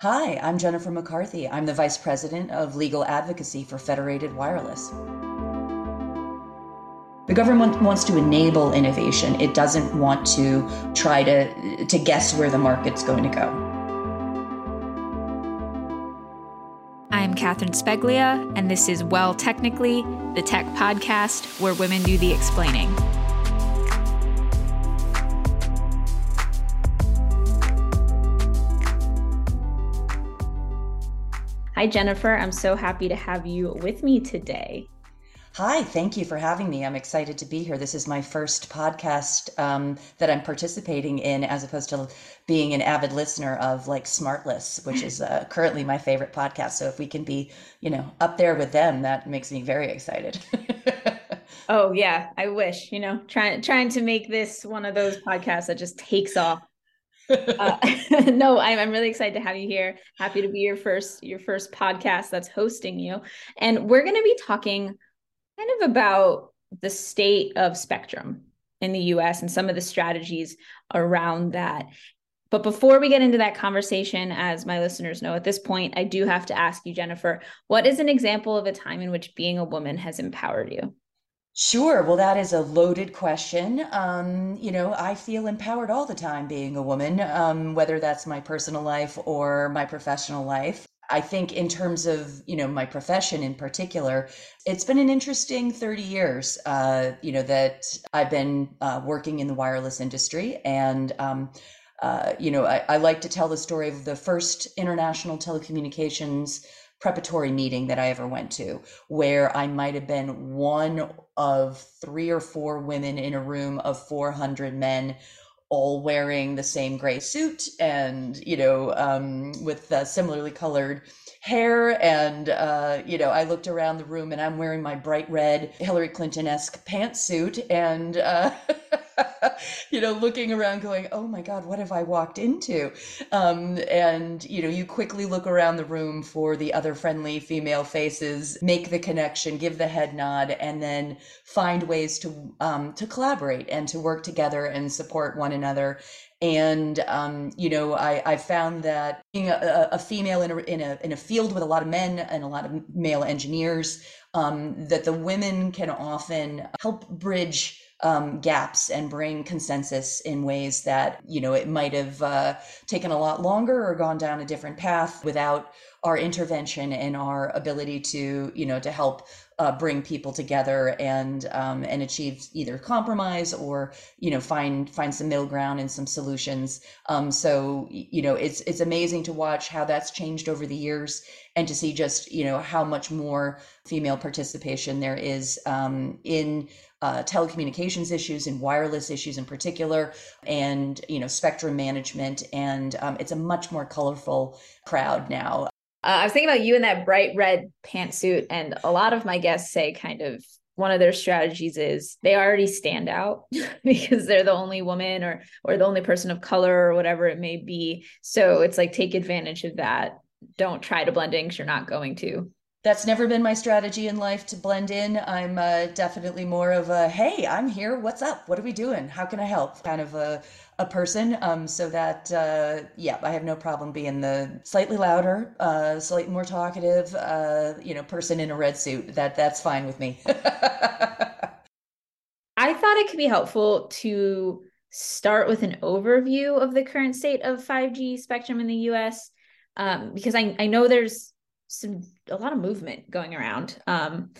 Hi, I'm Jennifer McCarthy. I'm the Vice President of Legal Advocacy for Federated Wireless. The government wants to enable innovation. It doesn't want to try to, to guess where the market's going to go. I'm Catherine Speglia, and this is Well Technically, the tech podcast where women do the explaining. Hi, Jennifer. I'm so happy to have you with me today. Hi, thank you for having me. I'm excited to be here. This is my first podcast um, that I'm participating in, as opposed to being an avid listener of like Smartless, which is uh, currently my favorite podcast. So if we can be, you know, up there with them, that makes me very excited. oh yeah, I wish. You know, trying trying to make this one of those podcasts that just takes off uh, no, I'm, I'm really excited to have you here. Happy to be your first your first podcast that's hosting you, and we're going to be talking kind of about the state of spectrum in the U.S. and some of the strategies around that. But before we get into that conversation, as my listeners know at this point, I do have to ask you, Jennifer, what is an example of a time in which being a woman has empowered you? Sure. Well, that is a loaded question. Um, you know, I feel empowered all the time being a woman, um, whether that's my personal life or my professional life. I think in terms of, you know, my profession in particular, it's been an interesting 30 years, uh, you know, that I've been uh, working in the wireless industry. And, um, uh, you know, I, I like to tell the story of the first international telecommunications preparatory meeting that I ever went to, where I might have been one of three or four women in a room of 400 men all wearing the same gray suit and you know um, with uh, similarly colored hair. And uh, you know i looked around the room and i'm wearing my bright red hillary clinton-esque pantsuit and uh, you know, looking around going, oh my God, what have I walked into? Um, and, you know, you quickly look around the room for the other friendly female faces, make the connection, give the head nod, and then find ways to, um, to collaborate and to work together and support one another and um, you know I, I found that being a, a female in a, in a in a field with a lot of men and a lot of male engineers um, that the women can often help bridge um, gaps and bring consensus in ways that you know it might have uh, taken a lot longer or gone down a different path without our intervention and our ability to you know to help uh, bring people together and um, and achieve either compromise or you know find find some middle ground and some solutions. Um, so you know it's it's amazing to watch how that's changed over the years and to see just you know how much more female participation there is um, in uh, telecommunications issues and wireless issues in particular, and you know spectrum management, and um, it's a much more colorful crowd now. Uh, I was thinking about you in that bright red pantsuit, and a lot of my guests say kind of one of their strategies is they already stand out because they're the only woman or or the only person of color or whatever it may be. So it's like take advantage of that. Don't try to blend in because you're not going to that's never been my strategy in life to blend in. I'm uh, definitely more of a hey, I'm here. What's up? What are we doing? How can I help? Kind of a a person. Um, so that uh, yeah, I have no problem being the slightly louder, uh, slightly more talkative, uh, you know, person in a red suit. That that's fine with me. I thought it could be helpful to start with an overview of the current state of 5G spectrum in the U.S. Um, because I I know there's some a lot of movement going around. Um,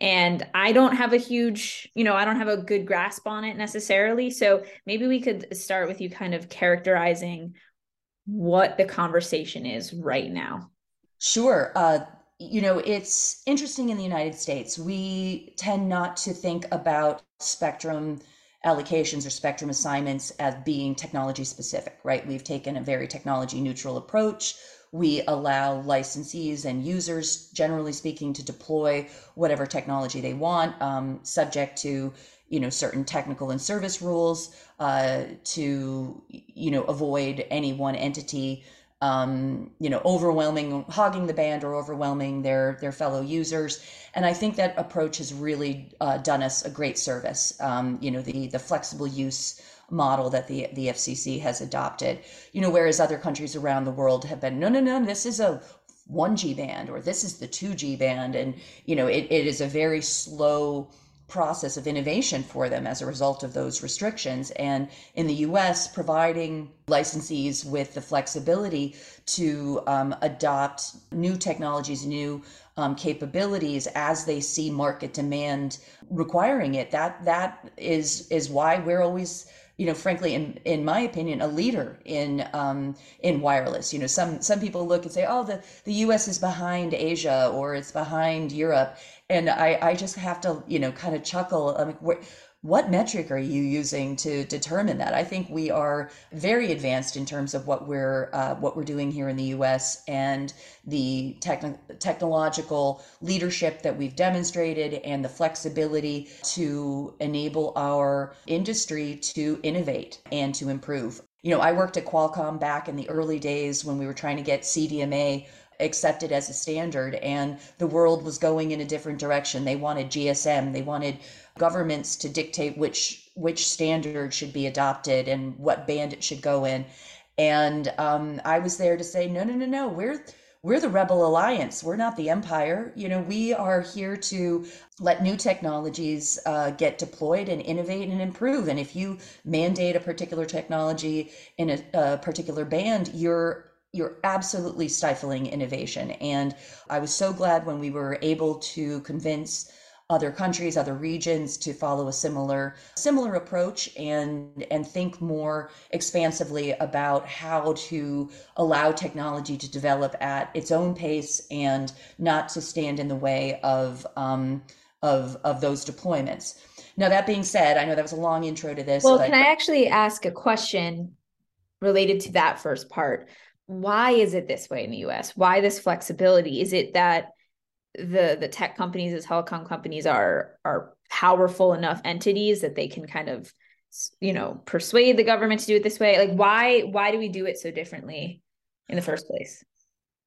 and I don't have a huge, you know, I don't have a good grasp on it necessarily. So maybe we could start with you kind of characterizing what the conversation is right now. Sure. Uh, you know, it's interesting in the United States. We tend not to think about spectrum allocations or spectrum assignments as being technology specific, right? We've taken a very technology neutral approach. We allow licensees and users, generally speaking, to deploy whatever technology they want, um, subject to you know certain technical and service rules uh, to you know avoid any one entity um, you know overwhelming hogging the band or overwhelming their their fellow users. And i think that approach has really uh, done us a great service. Um, you know the the flexible use model that the the FCC has adopted. You know, whereas other countries around the world have been no, no, no, this is a 1G band or this is the 2G band, and you know, it, it is a very slow process of innovation for them as a result of those restrictions. And in the US, providing licensees with the flexibility to um, adopt new technologies, new um, capabilities as they see market demand requiring it. That that is is why we're always you know, frankly, in in my opinion, a leader in um, in wireless. You know, some some people look and say, oh, the the U.S. is behind Asia or it's behind Europe, and I I just have to you know kind of chuckle. I'm like, what metric are you using to determine that? I think we are very advanced in terms of what we're uh, what we're doing here in the U.S. and the techn- technological leadership that we've demonstrated and the flexibility to enable our industry to innovate and to improve. You know, I worked at Qualcomm back in the early days when we were trying to get CDMA accepted as a standard and the world was going in a different direction. They wanted gsm they wanted governments to dictate which which standard should be adopted and what band it should go in. And um, i was there to say no no no no. We're we're the rebel alliance. We're not the empire. You know we are here to let new technologies uh, get deployed and innovate and improve. And if you mandate a particular technology in a, a particular band you're you're absolutely stifling innovation. And I was so glad when we were able to convince other countries, other regions to follow a similar similar approach and and think more expansively about how to allow technology to develop at its own pace and not to stand in the way of um, of of those deployments. Now that being said, I know that was a long intro to this. Well, but- can I actually ask a question related to that first part? Why is it this way in the US? Why this flexibility? Is it that the the tech companies, the telecom companies are are powerful enough entities that they can kind of you know persuade the government to do it this way? Like why why do we do it so differently in the first place?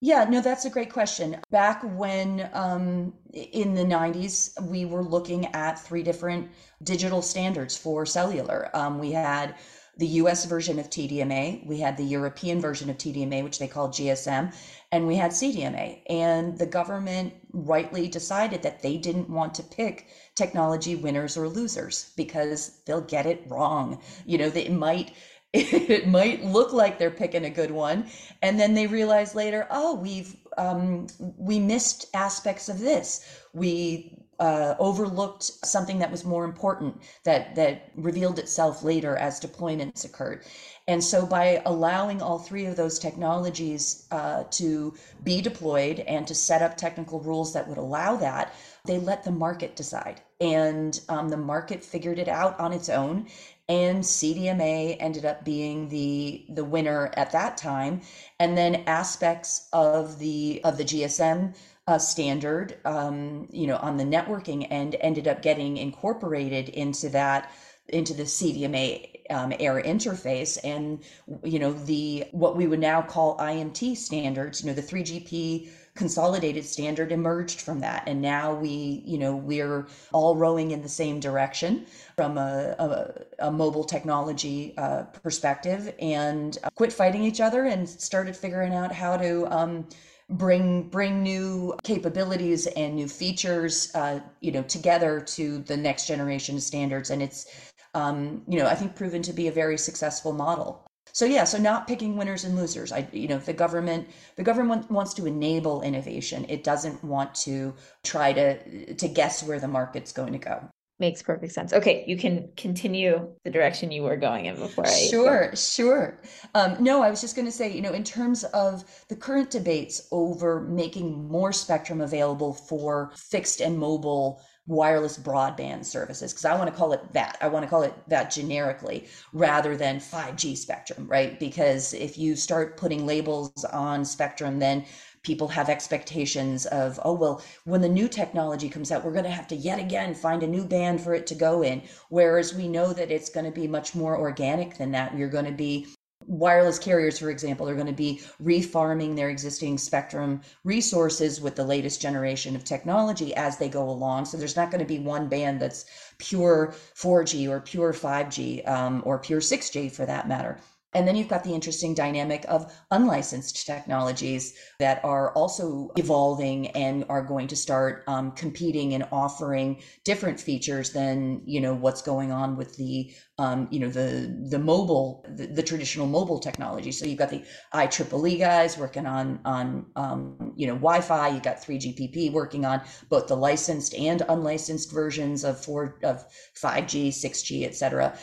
Yeah, no, that's a great question. Back when um, in the 90s, we were looking at three different digital standards for cellular. Um, we had the US version of TDMA, we had the European version of TDMA, which they called GSM, and we had CDMA. And the government rightly decided that they didn't want to pick technology winners or losers because they'll get it wrong. You know, they might it might look like they're picking a good one and then they realize later oh we've um, we missed aspects of this we uh, overlooked something that was more important that that revealed itself later as deployments occurred. And so, by allowing all three of those technologies uh, to be deployed and to set up technical rules that would allow that, they let the market decide. And um, the market figured it out on its own. And CDMA ended up being the the winner at that time. And then aspects of the of the GSM uh, standard, um, you know, on the networking end ended up getting incorporated into that into the CDMA um, air interface. And you know the what we would now call IMT standards you know the 3GPP consolidated standard emerged from that. And now we you know we're all rowing in the same direction from a, a, a mobile technology uh, perspective and quit fighting each other and started figuring out how to um, bring bring new capabilities and new features uh, you know together to the next generation of standards. And it's um, you know i think proven to be a very successful model. So yeah so not picking winners and losers. I you know the government the government wants to enable innovation. It doesn't want to try to to guess where the market's going to go makes perfect sense. Okay, you can continue the direction you were going in before I. Sure, go. sure. Um, no, I was just going to say, you know, in terms of the current debates over making more spectrum available for fixed and mobile wireless broadband services because I want to call it that. I want to call it that generically rather than 5G spectrum, right? Because if you start putting labels on spectrum, then people have expectations of, oh, well, when the new technology comes out, we're going to have to yet again find a new band for it to go in. Whereas we know that it's going to be much more organic than that. You're going to be wireless carriers, for example, are going to be refarming their existing spectrum resources with the latest generation of technology as they go along. So there's not going to be one band that's pure 4G or pure 5G um, or pure 6G for that matter. And then you've got the interesting dynamic of unlicensed technologies that are also evolving and are going to start um, competing and offering different features than you know what's going on with the um, you know the the mobile the, the, traditional mobile technology. So you've got the IEEE guys working on on um, you know Wi-Fi. You've got 3GPP working on both the licensed and unlicensed versions of four of 5G, 6G, et cetera.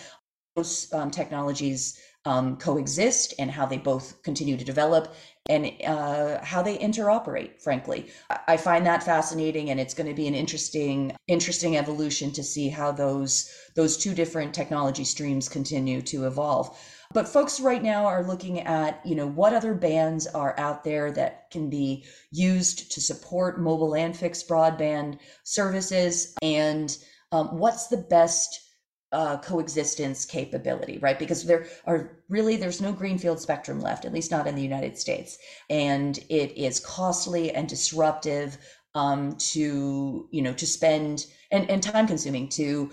Those um, technologies um, coexist and how they both continue to develop and uh, how they interoperate frankly. I find that fascinating and it's going to be an interesting interesting evolution to see how those those two different technology streams continue to evolve. But folks right now are looking at you know what other bands are out there that can be used to support mobile and fixed broadband services and um, what's the best uh, coexistence capability, right? Because there are really there's no greenfield spectrum left, at least not in the United States, and it is costly and disruptive um, to you know to spend and, and time consuming to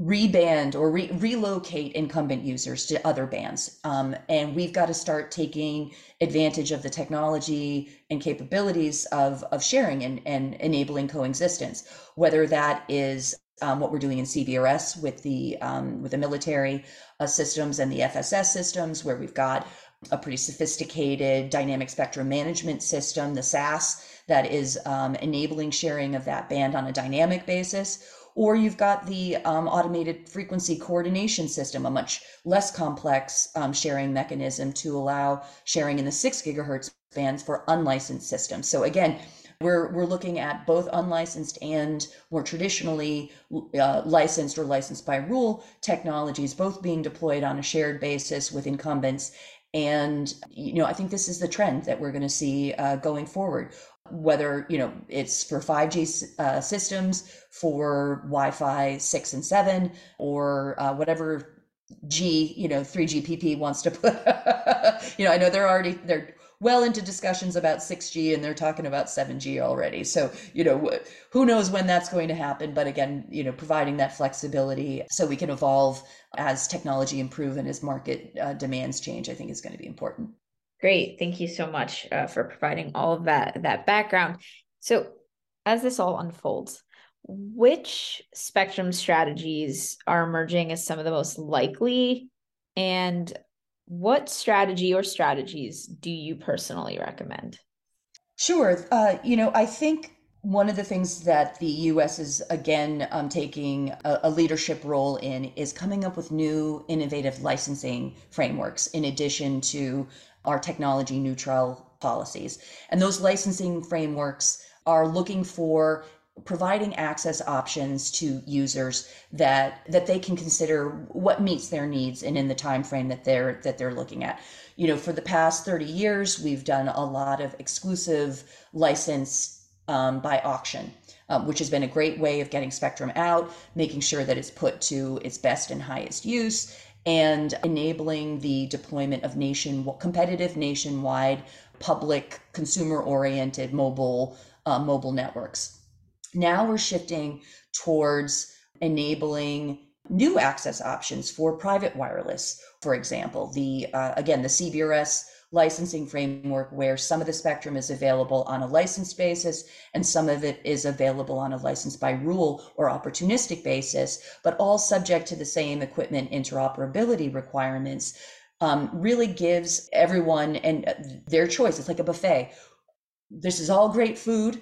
reband or re- relocate incumbent users to other bands. Um, and we've got to start taking advantage of the technology and capabilities of, of sharing and, and enabling coexistence, whether that is um, what we're doing in CBRS with the um, with the military uh, systems and the FSS systems, where we've got a pretty sophisticated dynamic spectrum management system, the SAS, that is um, enabling sharing of that band on a dynamic basis. Or you've got the um, automated frequency coordination system, a much less complex um, sharing mechanism to allow sharing in the six gigahertz bands for unlicensed systems. So again, we're, we're looking at both unlicensed and more traditionally uh, licensed or licensed by rule technologies, both being deployed on a shared basis with incumbents. And, you know, I think this is the trend that we're going to see uh, going forward. Whether, you know, it's for 5G uh, systems, for Wi Fi 6 and 7, or uh, whatever G, you know, 3GPP wants to put. you know, I know they're already, they're well into discussions about 6G and they're talking about 7G already. So, you know, who knows when that's going to happen. But again, you know, providing that flexibility so we can evolve as technology improve and as market uh, demands change, I think is going to be important. Great. Thank you so much uh, for providing all of that, that background. So as this all unfolds, which spectrum strategies are emerging as some of the most likely and what strategy or strategies do you personally recommend? Sure. Uh, you know, I think one of the things that the US is again um, taking a, a, leadership role in is coming up with new innovative licensing frameworks in addition to our technology neutral policies. And those licensing frameworks are looking for providing access options to users that that they can consider what meets their needs and in the time frame that they're that they're looking at. You know for the past 30 years we've done a lot of exclusive license um, by auction um, which has been a great way of getting spectrum out making sure that it's put to its best and highest use and enabling the deployment of nation competitive nationwide public consumer oriented mobile uh, mobile networks now we're shifting towards enabling new access options for private wireless, for example. The uh, again, the CBRS licensing framework where some of the spectrum is available on a licensed basis and some of it is available on a license by rule or opportunistic basis, but all subject to the same equipment interoperability requirements, um, really gives everyone and uh, their choice. It's like a buffet. This is all great food.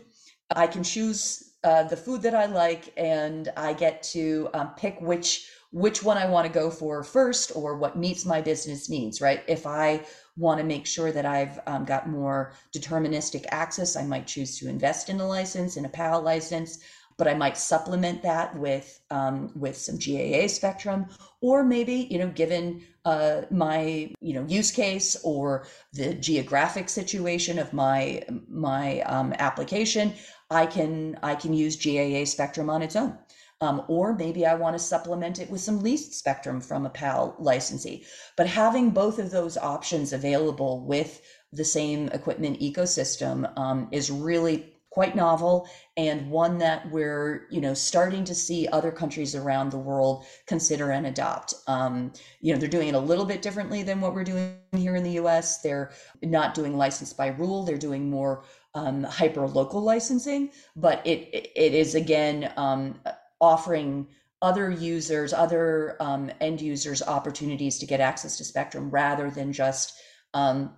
I can choose uh, the food that I like, and I get to um, pick which which one I want to go for first, or what meets my business needs. Right? If I want to make sure that I've um, got more deterministic access, I might choose to invest in a license, in a PAL license but I might supplement that with um, with some GAA spectrum, or maybe you know, given uh, my you know use case or the geographic situation of my my um, application, I can I can use GAA spectrum on its own. Um, or maybe I want to supplement it with some leased spectrum from a PAL licensee. But having both of those options available with the same equipment ecosystem um, is really quite novel and one that we're you know starting to see other countries around the world consider and adopt um, you know they're doing it a little bit differently than what we're doing here in the us they're not doing license by rule they're doing more um, hyper local licensing but it it is again um, offering other users other um, end users opportunities to get access to spectrum rather than just um,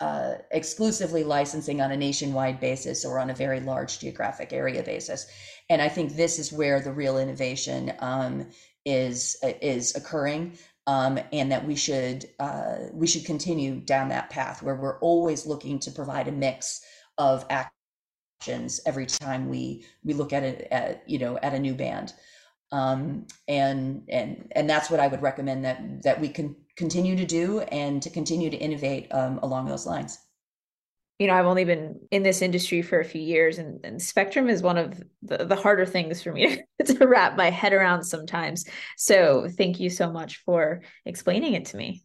uh, exclusively licensing on a nationwide basis or on a very large geographic area basis. And I think this is where the real innovation um, is is occurring, um, and that we should uh, we should continue down that path where we're always looking to provide a mix of actions every time we we look at it at you know at a new band. Um, and and and that's what I would recommend that that we can continue to do and to continue to innovate um, along those lines. You know i've only been in this industry for a few years and, and spectrum is one of the, the harder things for me to wrap my head around sometimes. So thank you so much for explaining it to me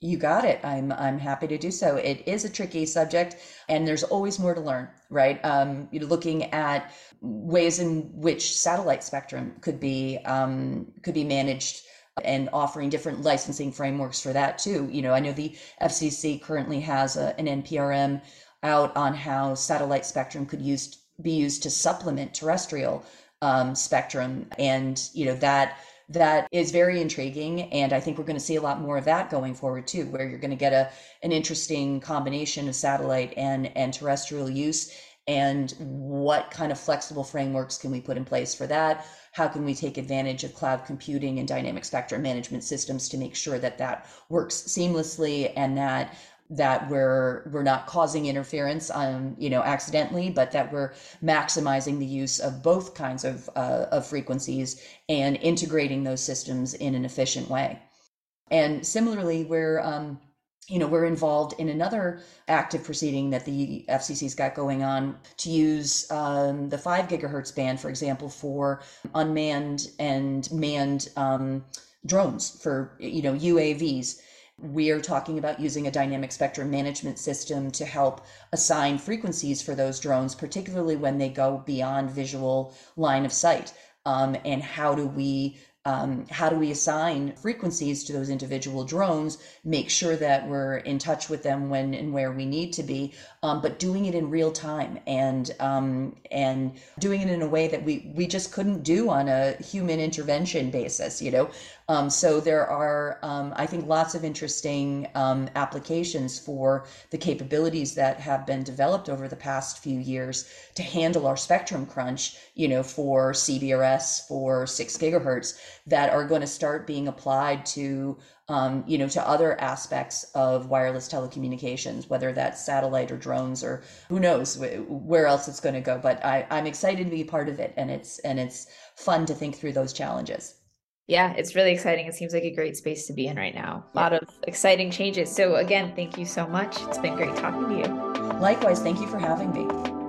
you got it. I'm I'm happy to do so. It is a tricky subject, and there's always more to learn, right? Um, you're looking at ways in which satellite spectrum could be um, could be managed and offering different licensing frameworks for that too. You know, I know the FCC currently has a, an NPRM out on how satellite spectrum could use be used to supplement terrestrial um, spectrum, and you know that that is very intriguing and i think we're going to see a lot more of that going forward too where you're going to get a an interesting combination of satellite and and terrestrial use and what kind of flexible frameworks can we put in place for that? How can we take advantage of cloud computing and dynamic spectrum management systems to make sure that that works seamlessly and that that we're we're not causing interference um you know accidentally but that we're maximizing the use of both kinds of uh, of frequencies and integrating those systems in an efficient way and similarly we're um you know, we're involved in another active proceeding that the FCC's got going on to use um, the five gigahertz band, for example, for unmanned and manned um, drones for you know UAVs. We are talking about using a dynamic spectrum management system to help assign frequencies for those drones, particularly when they go beyond visual line of sight. Um, and how do we um, how do we assign frequencies to those individual drones make sure that we're in touch with them when and where we need to be um, but doing it in real time and um, and doing it in a way that we we just couldn't do on a human intervention basis you know? Um, so there are, um, I think, lots of interesting um, applications for the capabilities that have been developed over the past few years to handle our spectrum crunch, you know, for CBRS, for six gigahertz, that are going to start being applied to um, you know, to other aspects of wireless telecommunications, whether that's satellite or drones or who knows where else it's going to go. But I, I'm excited to be part of it, and it's and it's fun to think through those challenges yeah, it's really exciting. It seems like a great space to be in right now. A lot of exciting changes. So, again, thank you so much. It's been great talking to you. Likewise, thank you for having me.